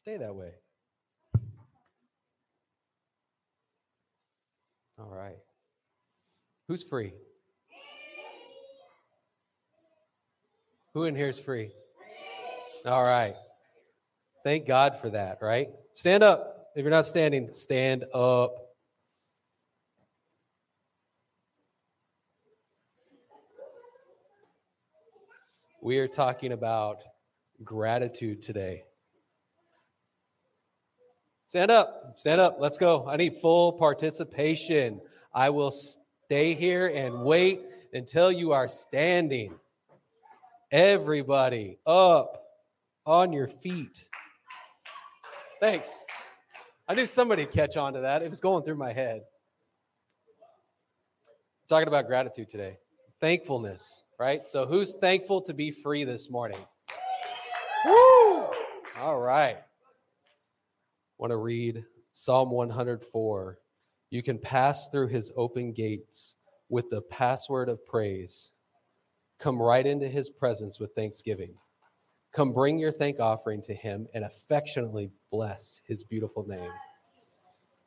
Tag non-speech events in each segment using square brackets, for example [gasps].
Stay that way. All right. Who's free? Who in here is free? All right. Thank God for that, right? Stand up. If you're not standing, stand up. We are talking about gratitude today. Stand up. Stand up. Let's go. I need full participation. I will stay here and wait until you are standing. Everybody up on your feet. Thanks. I knew somebody would catch on to that. It was going through my head. talking about gratitude today, thankfulness, right? So, who's thankful to be free this morning? Woo! All right. Want to read Psalm 104. You can pass through his open gates with the password of praise. Come right into his presence with thanksgiving. Come bring your thank offering to him and affectionately bless his beautiful name.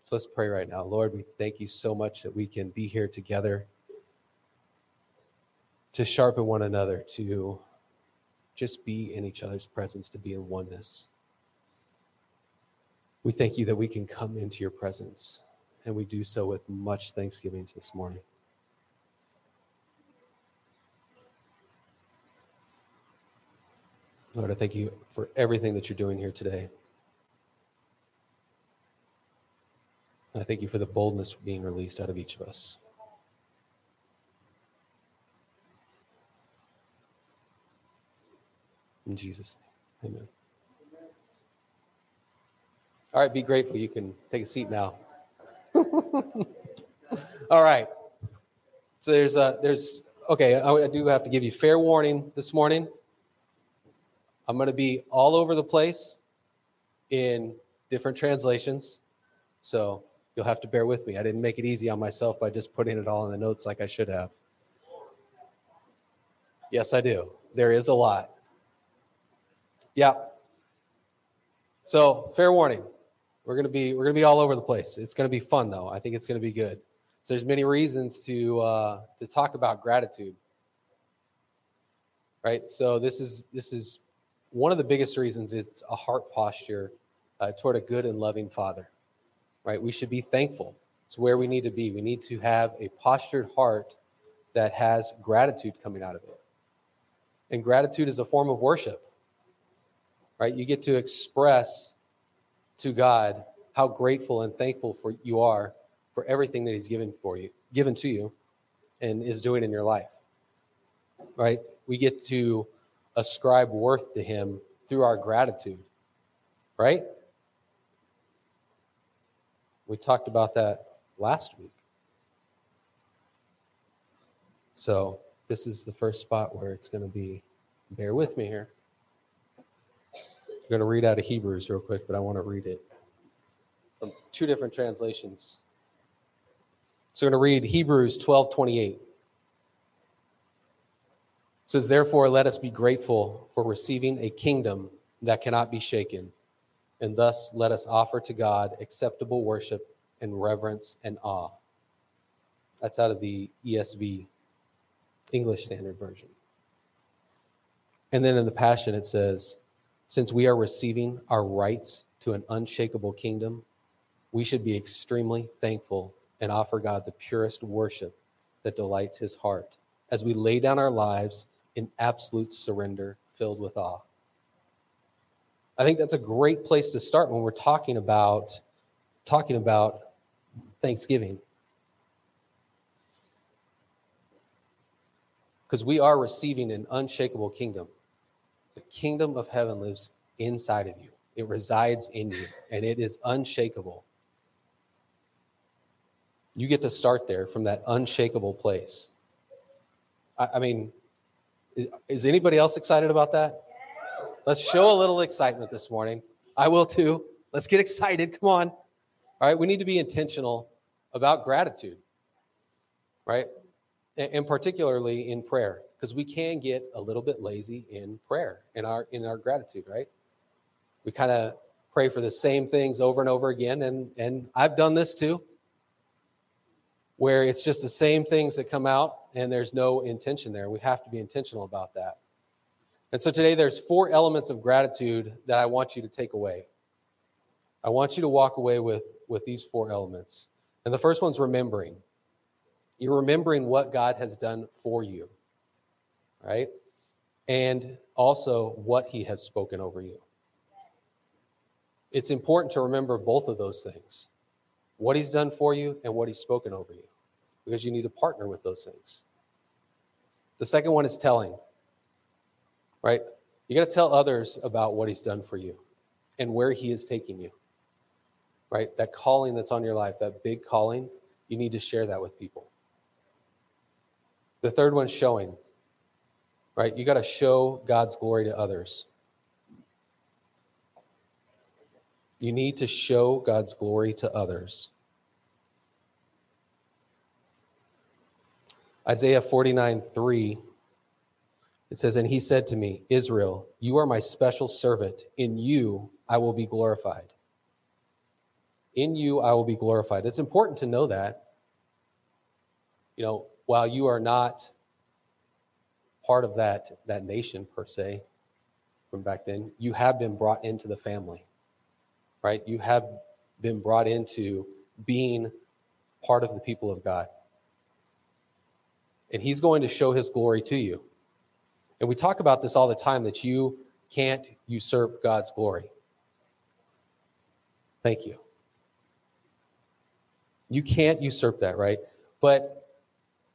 So let's pray right now. Lord, we thank you so much that we can be here together to sharpen one another, to just be in each other's presence, to be in oneness. We thank you that we can come into your presence, and we do so with much thanksgiving this morning. Lord, I thank you for everything that you're doing here today. I thank you for the boldness being released out of each of us. In Jesus' name, amen. All right, be grateful. You can take a seat now. [laughs] All right. So there's a, there's, okay, I, I do have to give you fair warning this morning. I'm going to be all over the place in different translations. So you'll have to bear with me. I didn't make it easy on myself by just putting it all in the notes like I should have. Yes, I do. There is a lot. Yeah. So, fair warning. We're to be we're to be all over the place. It's to be fun though. I think it's to be good. So there's many reasons to uh, to talk about gratitude. Right? So this is this is one of the biggest reasons it's a heart posture uh, toward a good and loving father right we should be thankful it's where we need to be we need to have a postured heart that has gratitude coming out of it and gratitude is a form of worship right you get to express to god how grateful and thankful for you are for everything that he's given for you given to you and is doing in your life right we get to ascribe worth to him through our gratitude, right? We talked about that last week. So, this is the first spot where it's going to be, bear with me here. I'm going to read out of Hebrews real quick, but I want to read it from two different translations. So, I'm going to read Hebrews 12 28 says, Therefore, let us be grateful for receiving a kingdom that cannot be shaken, and thus let us offer to God acceptable worship and reverence and awe. That's out of the ESV, English Standard Version. And then in the Passion, it says, Since we are receiving our rights to an unshakable kingdom, we should be extremely thankful and offer God the purest worship that delights his heart as we lay down our lives in absolute surrender, filled with awe. I think that's a great place to start when we're talking about talking about Thanksgiving. Because we are receiving an unshakable kingdom. The kingdom of heaven lives inside of you. It resides in you and it is unshakable. You get to start there from that unshakable place. I, I mean, is anybody else excited about that? Let's show a little excitement this morning. I will too. Let's get excited. Come on. All right, we need to be intentional about gratitude, right? And particularly in prayer, because we can get a little bit lazy in prayer in our in our gratitude, right? We kind of pray for the same things over and over again. And, and I've done this too, where it's just the same things that come out and there's no intention there. We have to be intentional about that. And so today there's four elements of gratitude that I want you to take away. I want you to walk away with, with these four elements. And the first one's remembering. You're remembering what God has done for you, right? And also what he has spoken over you. It's important to remember both of those things what he's done for you and what he's spoken over you, because you need to partner with those things. The second one is telling, right? You got to tell others about what he's done for you and where he is taking you, right? That calling that's on your life, that big calling, you need to share that with people. The third one's showing, right? You got to show God's glory to others. You need to show God's glory to others. Isaiah 49 3, it says, And he said to me, Israel, you are my special servant. In you I will be glorified. In you I will be glorified. It's important to know that. You know, while you are not part of that, that nation per se from back then, you have been brought into the family right? You have been brought into being part of the people of God. And He's going to show His glory to you. And we talk about this all the time that you can't usurp God's glory. Thank you. You can't usurp that, right? But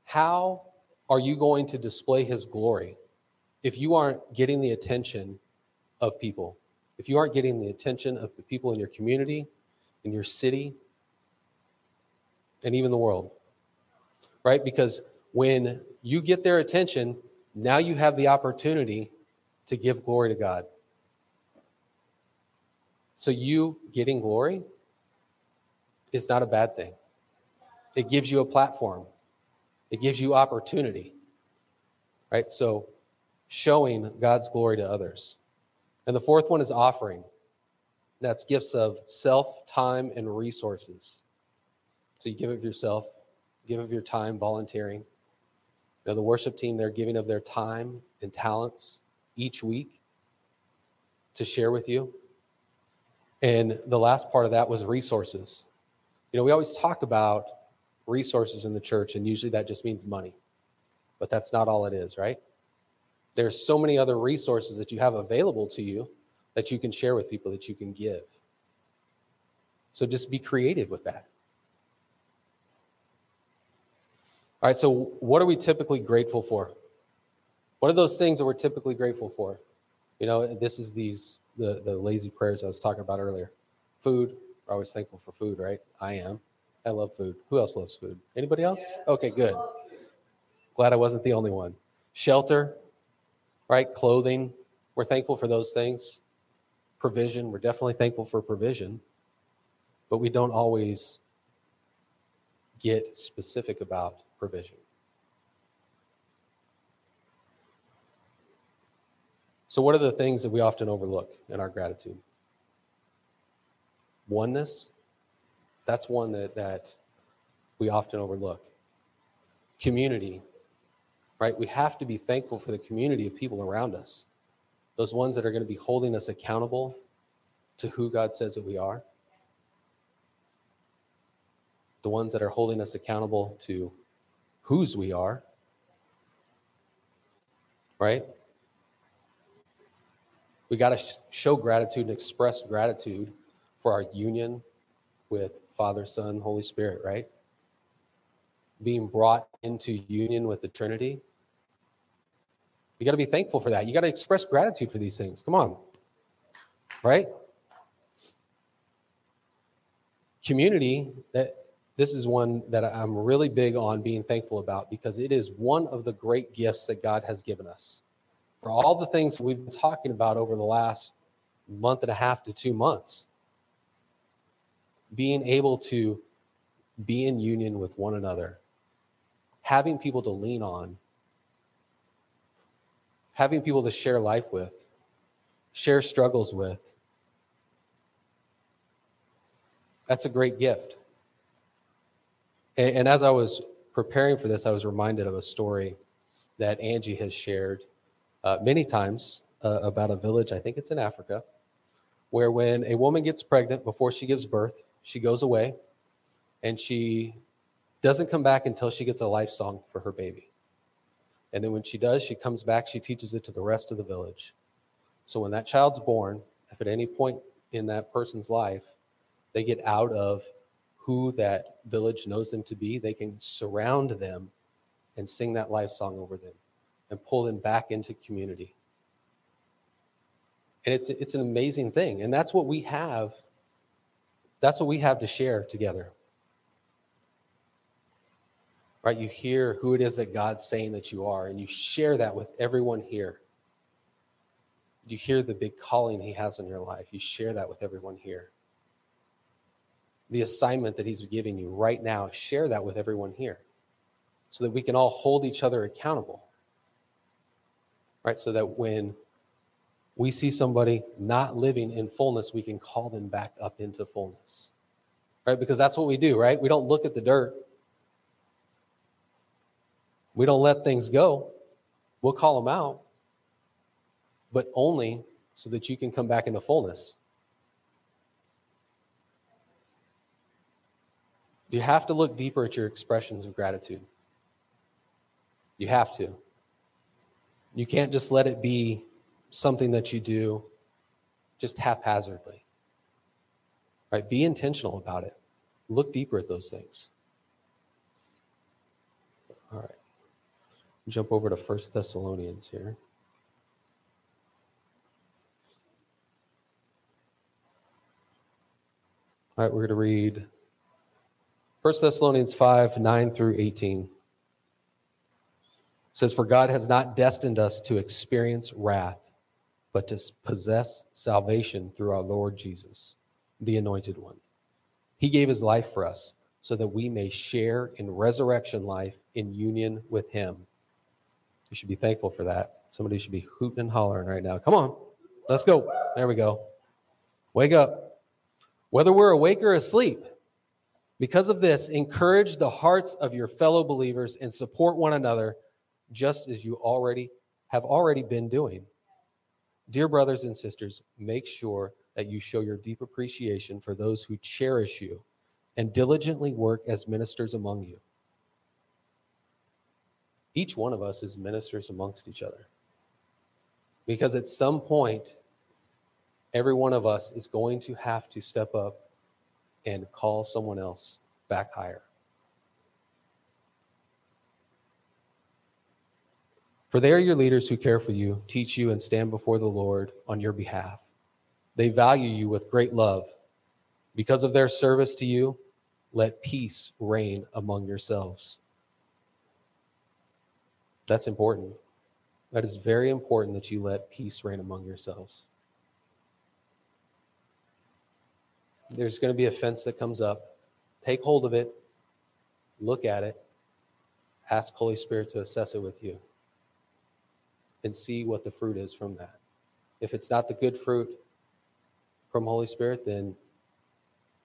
how are you going to display His glory if you aren't getting the attention of people? if you aren't getting the attention of the people in your community, in your city, and even the world, right? Because when you get their attention, now you have the opportunity to give glory to God. So, you getting glory is not a bad thing. It gives you a platform, it gives you opportunity, right? So, showing God's glory to others. And the fourth one is offering. That's gifts of self, time, and resources. So you give of yourself, give of your time, volunteering. Now, the worship team, they're giving of their time and talents each week to share with you. And the last part of that was resources. You know, we always talk about resources in the church, and usually that just means money. But that's not all it is, right? There's so many other resources that you have available to you that you can share with people, that you can give. So just be creative with that. All right, so what are we typically grateful for? What are those things that we're typically grateful for? You know, this is these the the lazy prayers I was talking about earlier. Food, we're always thankful for food, right? I am. I love food. Who else loves food? Anybody else? Okay, good. Glad I wasn't the only one. Shelter, right? Clothing, we're thankful for those things. Provision, we're definitely thankful for provision, but we don't always get specific about provision. So, what are the things that we often overlook in our gratitude? Oneness, that's one that, that we often overlook. Community, right? We have to be thankful for the community of people around us, those ones that are going to be holding us accountable to who God says that we are, the ones that are holding us accountable to whose we are, right? We got to show gratitude and express gratitude for our union with Father, Son, Holy Spirit, right? Being brought into union with the Trinity you got to be thankful for that. You got to express gratitude for these things. Come on. Right? Community, that this is one that I'm really big on being thankful about because it is one of the great gifts that God has given us. For all the things we've been talking about over the last month and a half to two months, being able to be in union with one another, having people to lean on, having people to share life with, share struggles with, That's a great gift. And, and as I was preparing for this, I was reminded of a story that Angie has shared uh, many times uh, about a village, I think it's in Africa, where when a woman gets pregnant before she gives birth, she goes away and she doesn't come back until she gets a life song for her baby. And then when she does, she comes back, she teaches it to the rest of the village. So when that child's born, if at any point in that person's life they get out of who that village knows them to be, they can surround them and sing that life song over them and pull them back into community. And it's it's an amazing thing. And that's what we have. That's what we have to share together. Right? You hear who it is that God's saying that you are, and you share that with everyone here. You hear the big calling He has on your life. You share that with everyone here. The assignment that He's giving you right now, share that with everyone here so that we can all hold each other accountable. Right? So that when we see somebody not living in fullness, we can call them back up into fullness. Right? Because that's what we do, right? We don't look at the dirt. We don't let things go. We'll call them out, but only so that you can come back into fullness. You have to look deeper at your expressions of gratitude. You have to. You can't just let it be something that you do just haphazardly. Right? Be intentional about it. Look deeper at those things. All right. Jump over to First Thessalonians here. All right, we're going to read 1 Thessalonians 5 9 through 18 says, For God has not destined us to experience wrath, but to possess salvation through our Lord Jesus, the Anointed One. He gave his life for us so that we may share in resurrection life in union with him. You should be thankful for that. Somebody should be hooting and hollering right now. Come on, let's go. There we go. Wake up. Whether we're awake or asleep, because of this, encourage the hearts of your fellow believers and support one another just as you already have already been doing. Dear brothers and sisters, make sure that you show your deep appreciation for those who cherish you and diligently work as ministers among you. Each one of us is ministers amongst each other. Because at some point, every one of us is going to have to step up and call someone else back higher. For they are your leaders who care for you, teach you, and stand before the Lord on your behalf. They value you with great love. Because of their service to you, let peace reign among yourselves. That's important. That is very important that you let peace reign among yourselves. There's going to be a fence that comes up. Take hold of it, look at it, ask Holy Spirit to assess it with you and see what the fruit is from that. If it's not the good fruit from Holy Spirit, then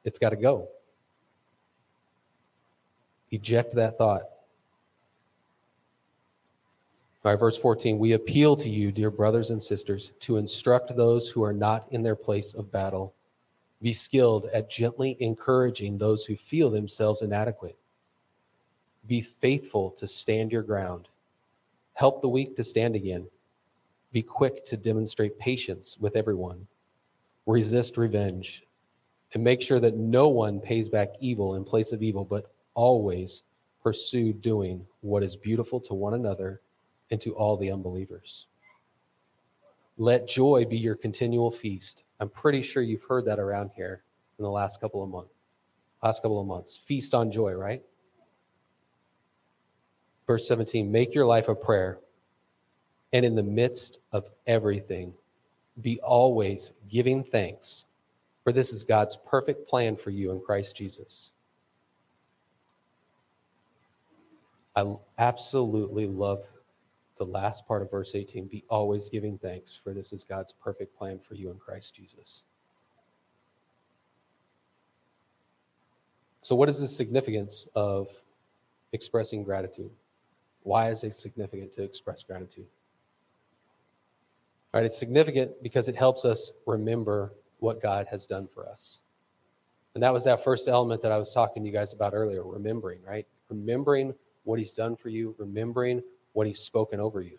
it's got to go. Eject that thought. All right, verse 14. We appeal to you, dear brothers and sisters, to instruct those who are not in their place of battle. Be skilled at gently encouraging those who feel themselves inadequate. Be faithful to stand your ground. Help the weak to stand again. Be quick to demonstrate patience with everyone. Resist revenge. And make sure that no one pays back evil in place of evil, but always pursue doing what is beautiful to one another and to all the unbelievers. Let joy be your continual feast. I'm pretty sure you've heard that around here in the last couple of months. Last couple of months. Feast on joy, right? Verse 17 Make your life a prayer, and in the midst of everything, be always giving thanks, for this is God's perfect plan for you in Christ Jesus. I absolutely love the last part of verse 18 be always giving thanks, for this is God's perfect plan for you in Christ Jesus. So, what is the significance of expressing gratitude? Why is it significant to express gratitude? All right, it's significant because it helps us remember what God has done for us. And that was that first element that I was talking to you guys about earlier remembering, right? Remembering what He's done for you, remembering what He's spoken over you.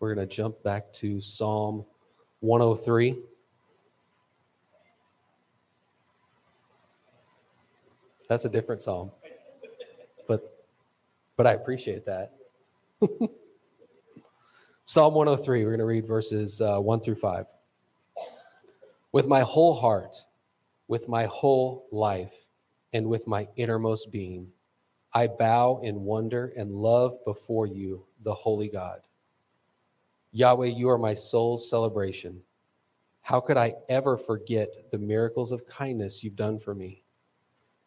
We're going to jump back to Psalm 103. That's a different psalm. But but I appreciate that. [laughs] psalm 103, we're going to read verses uh, 1 through 5. With my whole heart, with my whole life, and with my innermost being, I bow in wonder and love before you, the holy God. Yahweh, you are my soul's celebration. How could I ever forget the miracles of kindness you've done for me?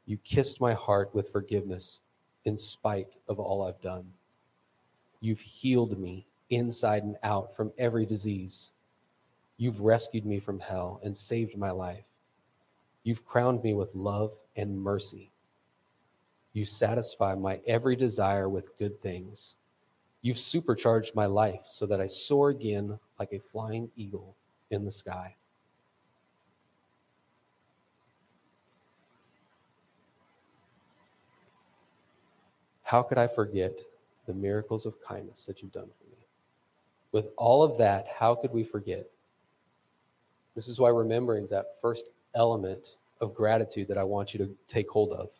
You kissed my heart with forgiveness in spite of all I've done. You've healed me inside and out from every disease. You've rescued me from hell and saved my life. You've crowned me with love and mercy. You satisfy my every desire with good things. You've supercharged my life so that I soar again like a flying eagle in the sky. How could I forget the miracles of kindness that you've done for me? With all of that, how could we forget? This is why remembering is that first element of gratitude that I want you to take hold of.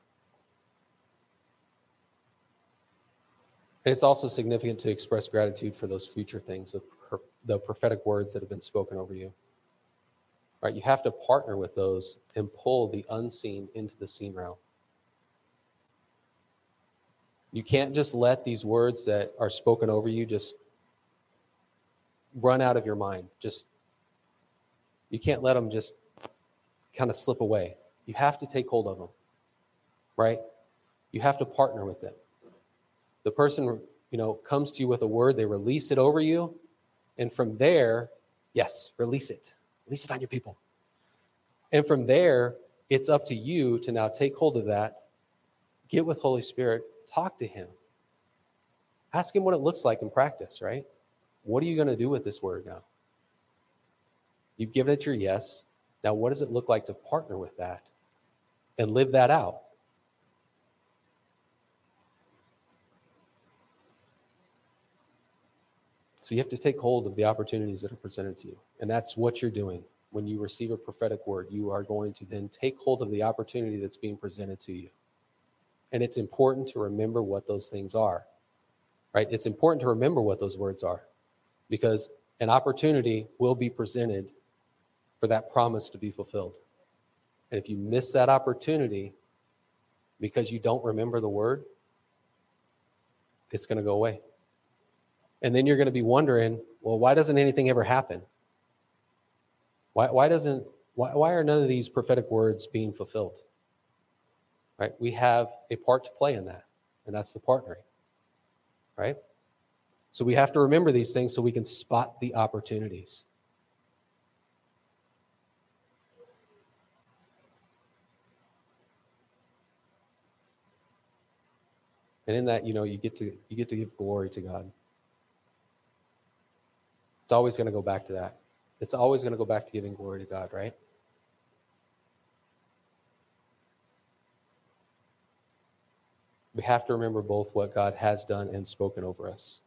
And it's also significant to express gratitude for those future things, the prophetic words that have been spoken over you. Right? You have to partner with those and pull the unseen into the seen realm. You can't just let these words that are spoken over you just run out of your mind. Just you can't let them just kind of slip away. You have to take hold of them. Right? You have to partner with them. The person, you know, comes to you with a word, they release it over you, and from there, yes, release it. Release it on your people. And from there, it's up to you to now take hold of that, get with Holy Spirit, Talk to him. Ask him what it looks like in practice, right? What are you going to do with this word now? You've given it your yes. Now, what does it look like to partner with that and live that out? So you have to take hold of the opportunities that are presented to you. And that's what you're doing. When you receive a prophetic word, you are going to then take hold of the opportunity that's being presented to you. And it's important to remember what those things are, right? It's important to remember what those words are because an opportunity will be presented for that promise to be fulfilled. And if you miss that opportunity because you don't remember the word, it's going to go away. And then you're going to be wondering, well, why doesn't anything ever happen? Why, why doesn't why, why are none of these prophetic words being fulfilled? Right? We have a part to play in that, and that's the partnering, right? So we have to remember these things so we can spot the opportunities. And in that, you know, you get to you get to give glory to God. It's always going to go back to that. It's always going to go back to giving glory to God, right? We have to remember both what God has done and spoken over us.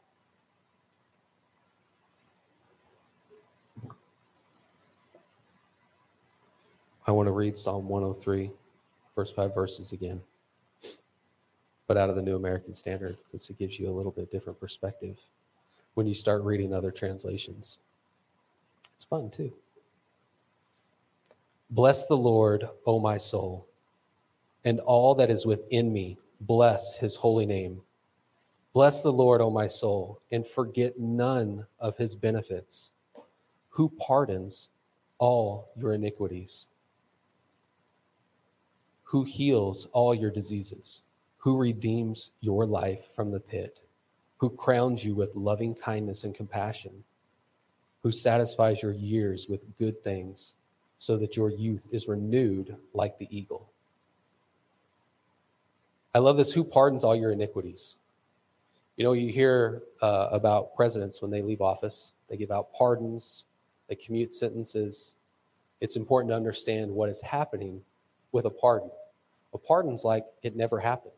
I want to read Psalm 103, first five verses again, but out of the New American Standard because it gives you a little bit different perspective when you start reading other translations. It's fun too. Bless the Lord, O my soul, and all that is within me Bless his holy name. Bless the Lord, O my soul, and forget none of his benefits, who pardons all your iniquities, who heals all your diseases, who redeems your life from the pit, who crowns you with loving kindness and compassion who satisfies your years with good things, so that your youth is renewed like the eagle. I love this who pardons all your iniquities. You know, you hear uh, about presidents when they leave office, they give out pardons, they commute sentences. It's important to understand what is happening with a pardon. A pardon's like it never happened.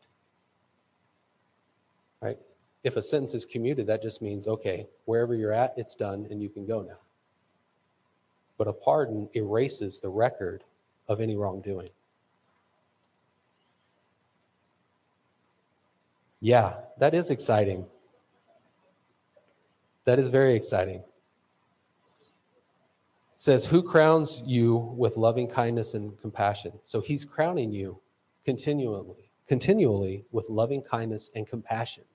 Right? If a sentence is commuted, that just means, okay, wherever you're at, it's done and you can go now. But a pardon erases the record of any wrongdoing. Yeah, that is exciting. That is very exciting. It says, Who crowns you with loving kindness and compassion? So he's crowning you continually, continually with loving kindness and compassion.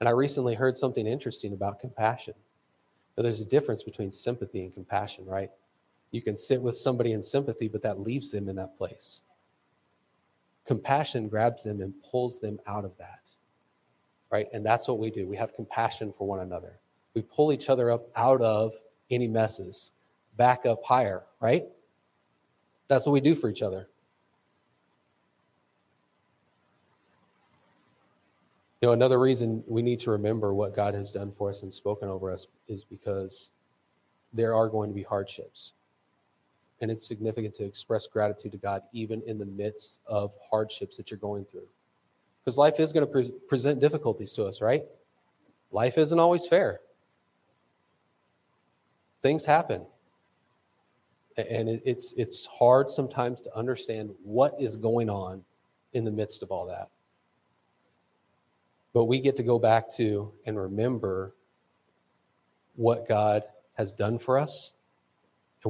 And I recently heard something interesting about compassion. Now, there's a difference between sympathy and compassion, right? You can sit with somebody in sympathy, but that leaves them in that place. Compassion grabs them and pulls them out of that, right? And that's what we do. We have compassion for one another. We pull each other up out of any messes, back up higher, right? That's what we do for each other. You know, another reason we need to remember what God has done for us and spoken over us is because there are going to be hardships. And it's significant to express gratitude to God even in the midst of hardships that you're going through. Because life is going to pre- present difficulties to us, right? Life isn't always fair. Things happen. And it's, it's hard sometimes to understand what is going on in the midst of all that. But we get to go back to and remember what God has done for us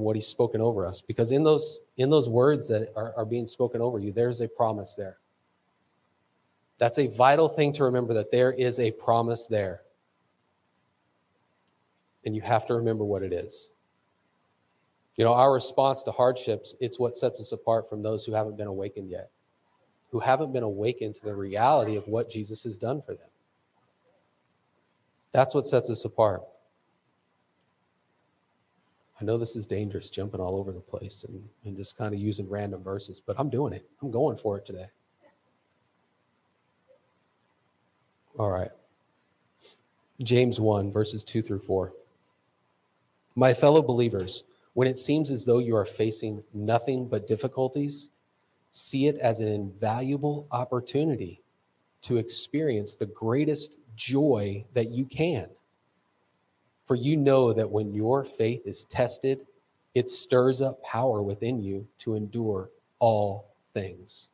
what he's spoken over us because in those in those words that are, are being spoken over you there's a promise there that's a vital thing to remember that there is a promise there and you have to remember what it is you know our response to hardships it's what sets us apart from those who haven't been awakened yet who haven't been awakened to the reality of what Jesus has done for them. That's what sets us apart. I know this is dangerous, jumping all over the place and, and just kind of using random verses, but I'm doing it. I'm going for it today. All right. James 1, verses 2 through 4. My fellow believers, when it seems as though you are facing nothing but difficulties, see it as an invaluable opportunity to experience the greatest joy that you can. For you know that when your faith is tested, it stirs up power within you to endure all things.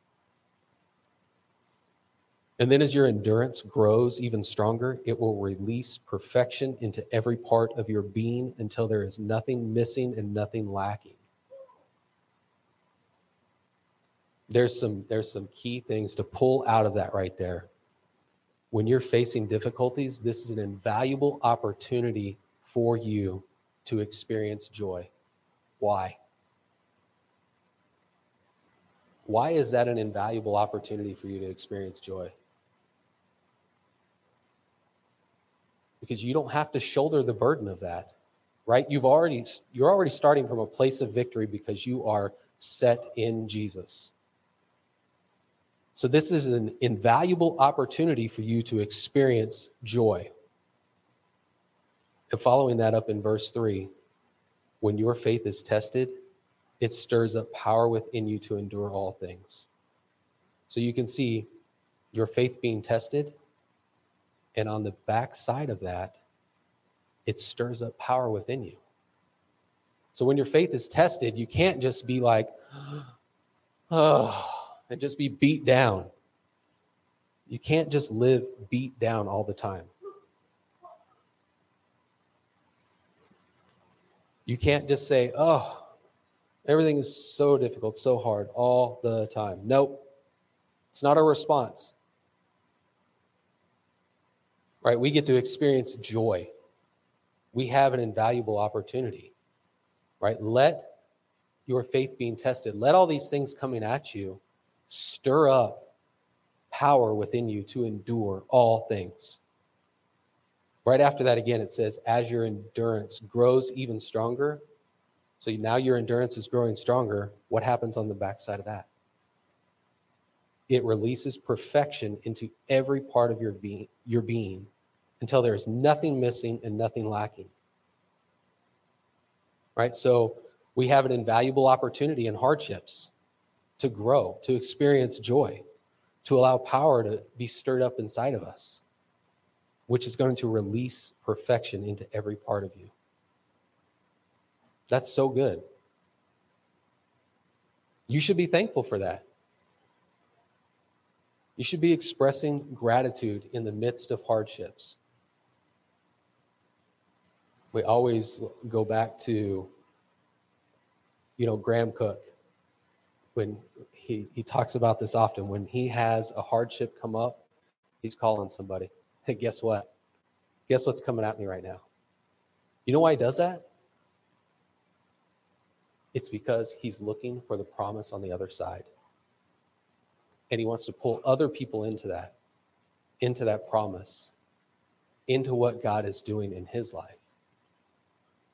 And then, as your endurance grows even stronger, it will release perfection into every part of your being until there is nothing missing and nothing lacking. there's some there's some key things to pull out of that right there when you're facing difficulties this is an invaluable opportunity for you to experience joy. Why? Why is that an invaluable opportunity for you to experience joy? Because you don't have to shoulder the burden of that right? You've already you're already starting from a place of victory because you are set in jesus. So, this is an invaluable opportunity for you to experience joy. And following that up in verse 3, when your faith is tested, it stirs up power within you to endure all things. So, you can see your faith being tested, and on the back side of that, it stirs up power within you. So, when your faith is tested, you can't just be like, [gasps] oh, and just be beat down. You can't just live beat down all the time. You can't just say, oh, everything is so difficult, so hard all the time. Nope. It's not a response. Right? We get to experience joy. We have an invaluable opportunity. Right? Let your faith being tested, let all these things coming at you stir up power within you to endure all things. Right after that, again, it says, as your endurance grows even stronger. So now your endurance is growing stronger. What happens on the backside of that? It releases perfection into every part of your being, your being until there is nothing missing and nothing lacking. Right? So we have an invaluable opportunity in hardships to grow, to experience joy, to allow power to be stirred up inside of us, which is going to release perfection into every part of you. That's so good. You should be thankful for that. You should be expressing gratitude in the midst of hardships. We always go back to, you know, Graham Cooke when he, he talks about this often. When he has a hardship come up, he's calling somebody. Guess what? Guess what's coming at me right now? You know why he does that? It's because he's looking for the promise on the other side. And he wants to pull other people into that, into that promise, into what God is doing in his life.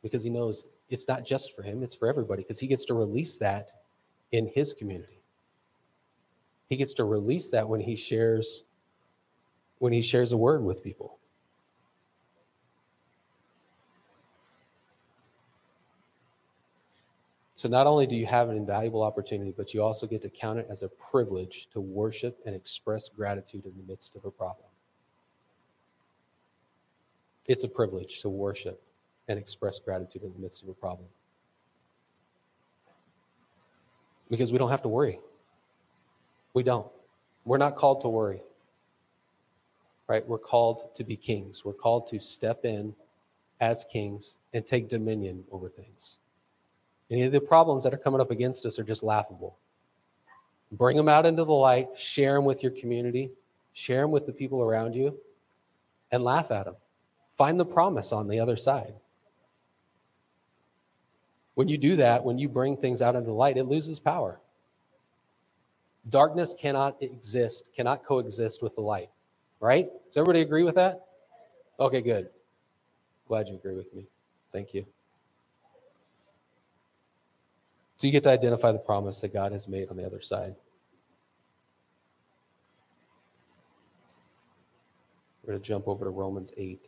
Because he knows it's not just for him, it's for everybody, because he gets to release that in his community. He gets to release that when he shares when he shares a word with people. So not only do you have an invaluable opportunity, but you also get to count it as a privilege to worship and express gratitude in the midst of a problem. It's a privilege to worship and express gratitude in the midst of a problem. Because we don't have to worry. We don't. We're not called to worry. Right? We're called to be kings. We're called to step in as kings and take dominion over things. Any of the problems that are coming up against us are just laughable. Bring them out into the light, share them with your community, share them with the people around you, and laugh at them. Find the promise on the other side. When you do that, when you bring things out into the light, it loses power. Darkness cannot exist, cannot coexist with the light, right? Does everybody agree with that? Okay, good. Glad you agree with me. Thank you. So you get to identify the promise that God has made on the other side. We're going to jump over to Romans 8.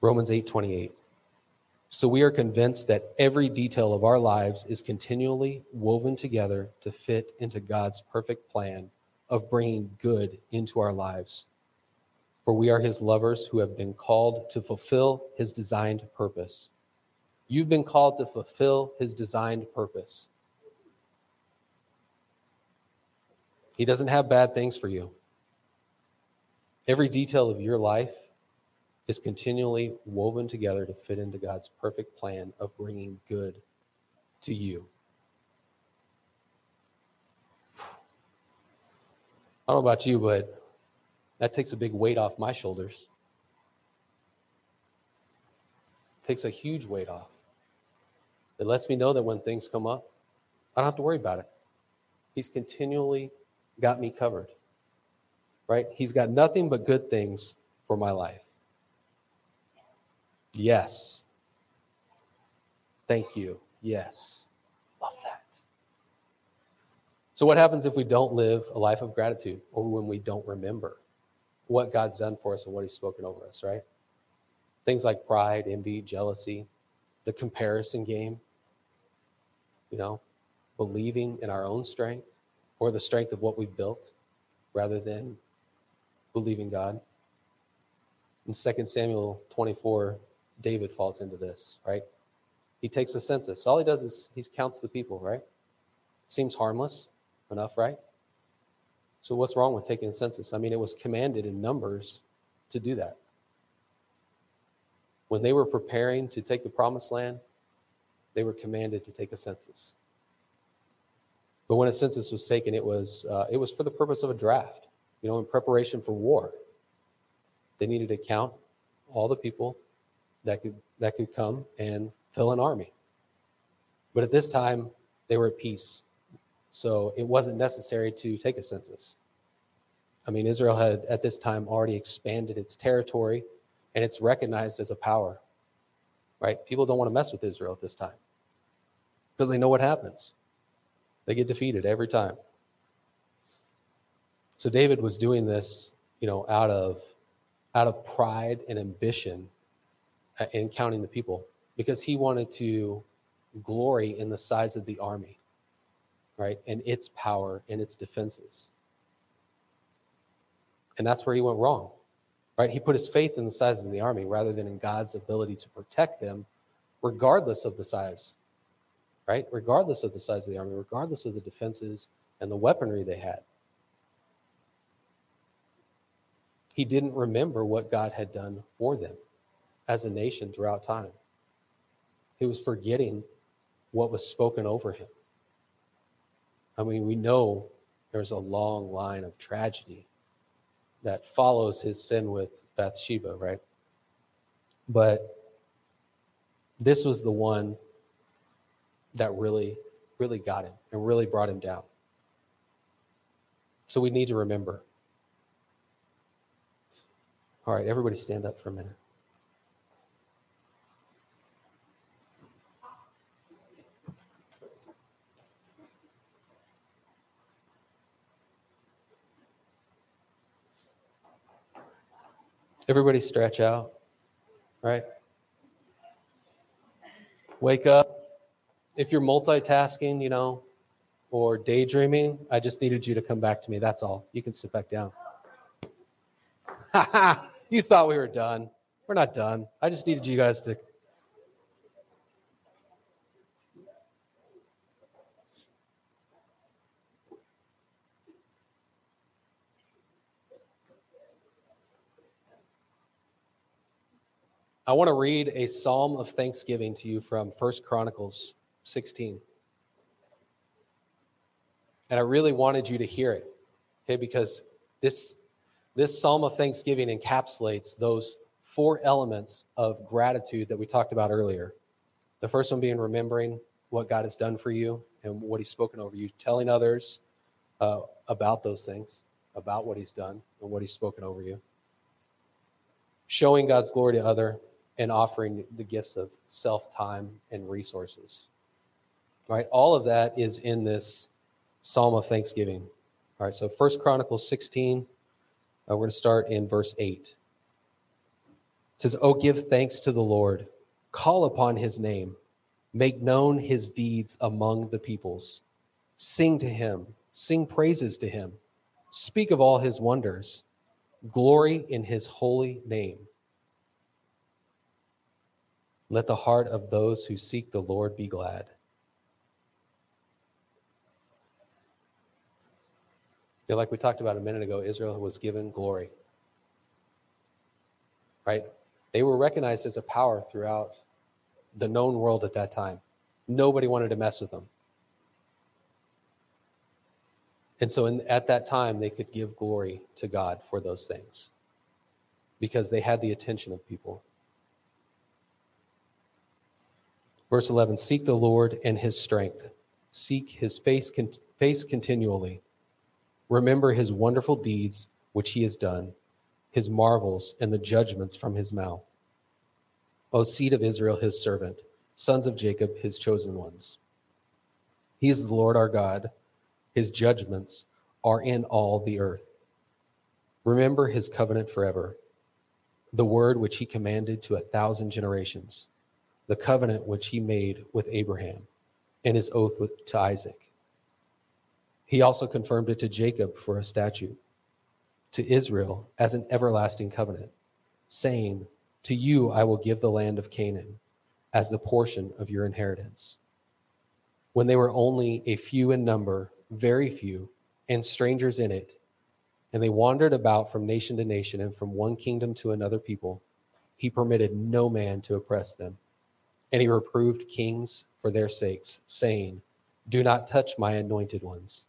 Romans 8:28. So we are convinced that every detail of our lives is continually woven together to fit into God's perfect plan of bringing good into our lives for we are his lovers who have been called to fulfill his designed purpose. You've been called to fulfill his designed purpose. He doesn't have bad things for you. Every detail of your life is continually woven together to fit into God's perfect plan of bringing good to you. I don't know about you, but that takes a big weight off my shoulders. Takes a huge weight off. It lets me know that when things come up, I don't have to worry about it. He's continually got me covered. Right? He's got nothing but good things for my life. Yes. Thank you. Yes. Love that. So, what happens if we don't live a life of gratitude or when we don't remember? what God's done for us and what He's spoken over us, right? Things like pride, envy, jealousy, the comparison game, you know, believing in our own strength or the strength of what we've built rather than believing God. In 2 Samuel 24, David falls into this, right? He takes a census. All he does is he counts the people, right? Seems harmless enough, right? So, what's wrong with taking a census? I mean, it was commanded in Numbers to do that. When they were preparing to take the promised land, they were commanded to take a census. But when a census was taken, it was, uh, it was for the purpose of a draft, you know, in preparation for war. They needed to count all the people that could, that could come and fill an army. But at this time, they were at peace so it wasn't necessary to take a census. I mean, Israel had at this time already expanded its territory and it's recognized as a power, right? People don't want to mess with Israel at this time because they know what happens. They get defeated every time. So David was doing this, you know, out of out of pride and ambition uh, in counting the people because he wanted to glory in the size of the army, right? And its power and its defenses. And that's where he went wrong, right? He put his faith in the size of the army rather than in God's ability to protect them, regardless of the size, right? Regardless of the size of the army, regardless of the defenses and the weaponry they had. He didn't remember what God had done for them as a nation throughout time. He was forgetting what was spoken over him. I mean, we know there's a long line of tragedy that follows his sin with Bathsheba, right? But this was the one that really, really got him and really brought him down. So we need to remember. All right, everybody stand up for a minute. Everybody stretch out, right? Wake up. If you're multitasking, you know, or daydreaming, I just needed you to come back to me. That's all. You can sit back down. [laughs] you thought we were done. We're not done. I just needed you guys to I want to read a psalm of thanksgiving to you from First Chronicles 16. And I really wanted you to hear it, okay, because this, this psalm of thanksgiving encapsulates those four elements of gratitude that we talked about earlier. The first one being remembering what God has done for you and what He's spoken over you, telling others uh, about those things, about what He's done and what He's spoken over you, showing God's glory to other and offering the gifts of self time and resources. Right? All of that is in this psalm of thanksgiving. All right, so First Chronicles 16, uh, we're going to start in verse 8. It says, Oh, give thanks to the Lord, call upon his name, make known his deeds among the peoples. Sing to him, sing praises to him, speak of all his wonders, glory in his holy name. Let the heart of those who seek the Lord be glad. Yeah, like we talked about a minute ago, Israel was given glory. Right? They were recognized as a power throughout the known world at that time. Nobody wanted to mess with them. And so in, at that time, they could give glory to God for those things because they had the attention of people. Verse 11 Seek the Lord and his strength, seek his face, face continually. Remember his wonderful deeds which he has done, his marvels and the judgments from his mouth. O seed of Israel, his servant, sons of Jacob, his chosen ones. He is the Lord our God, his judgments are in all the earth. Remember his covenant forever, the word which he commanded to a thousand generations the covenant which he made with Abraham and his oath with, to Isaac. He also confirmed it to Jacob for a statute, to Israel as an everlasting covenant, saying, To you I will give the land of Canaan as the portion of your inheritance. When they were only a few in number, very few, and strangers in it, and they wandered about from nation to nation and from one kingdom to another people, he permitted no man to oppress them and he reproved kings for their sakes, saying, Do not touch my anointed ones,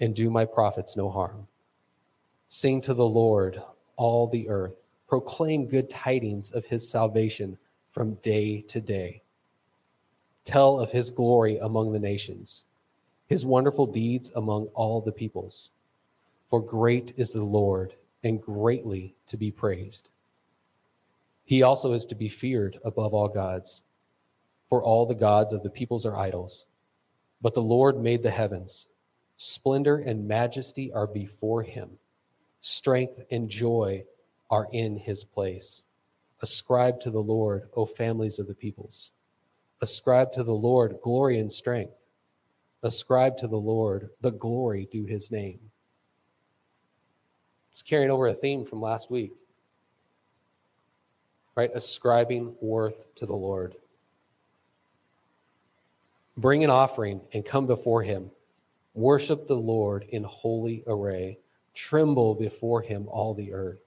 and do my prophets no harm. Sing to the Lord, all the earth. Proclaim good tidings of his salvation from day to day. Tell of his glory among the nations, his wonderful deeds among all the peoples. For great is the Lord and greatly to be praised. He also is to be feared above all gods, for all the gods of the peoples are idols. But the Lord made the heavens. Splendor and majesty are before him. Strength and joy are in his place. Ascribe to the Lord, O families of the peoples. Ascribe to the Lord glory and strength. Ascribe to the Lord the glory due his name. It's carrying over a theme from last week. Right? Ascribing worth to the Lord. Bring an offering and come before him. Worship the Lord in holy array. Tremble before him, all the earth.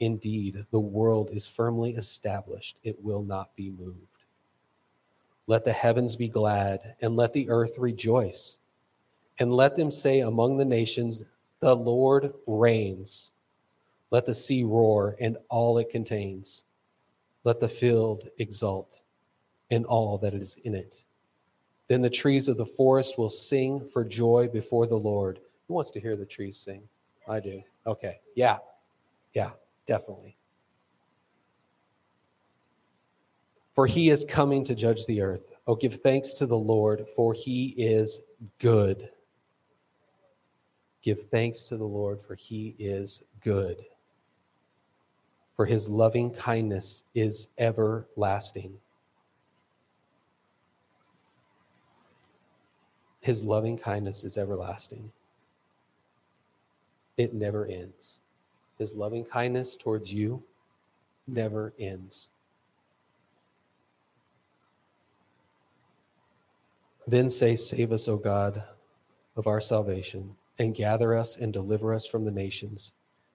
Indeed, the world is firmly established, it will not be moved. Let the heavens be glad, and let the earth rejoice. And let them say among the nations, the Lord reigns. Let the sea roar and all it contains. Let the field exult and all that is in it. Then the trees of the forest will sing for joy before the Lord. Who wants to hear the trees sing? I do. Okay. Yeah. Yeah, definitely. For he is coming to judge the earth. Oh, give thanks to the Lord, for he is good Give thanks to the Lord, for he is good. For his loving kindness is everlasting. His loving kindness is everlasting. It never ends. His loving kindness towards you never ends. Then say, Save us, O God, of our salvation and gather us and deliver us from the nations,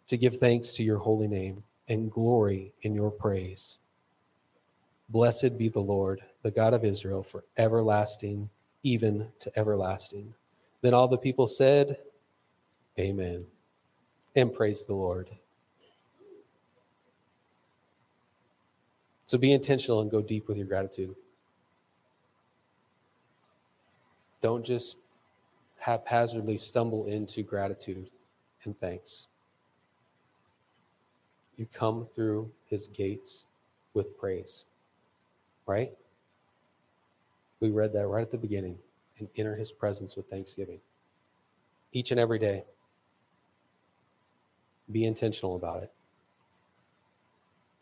to give thanks to your holy name and glory in your praise. Blessed be the Lord, the God of Israel, for everlasting, even to everlasting. Then all the people said, Amen, and praise the Lord. So be intentional and go deep with your gratitude. Don't just haphazardly stumble into gratitude and thanks. You come through his gates with praise, right? We read that right at the beginning and enter his presence with thanksgiving. Each and every day. Be intentional about it.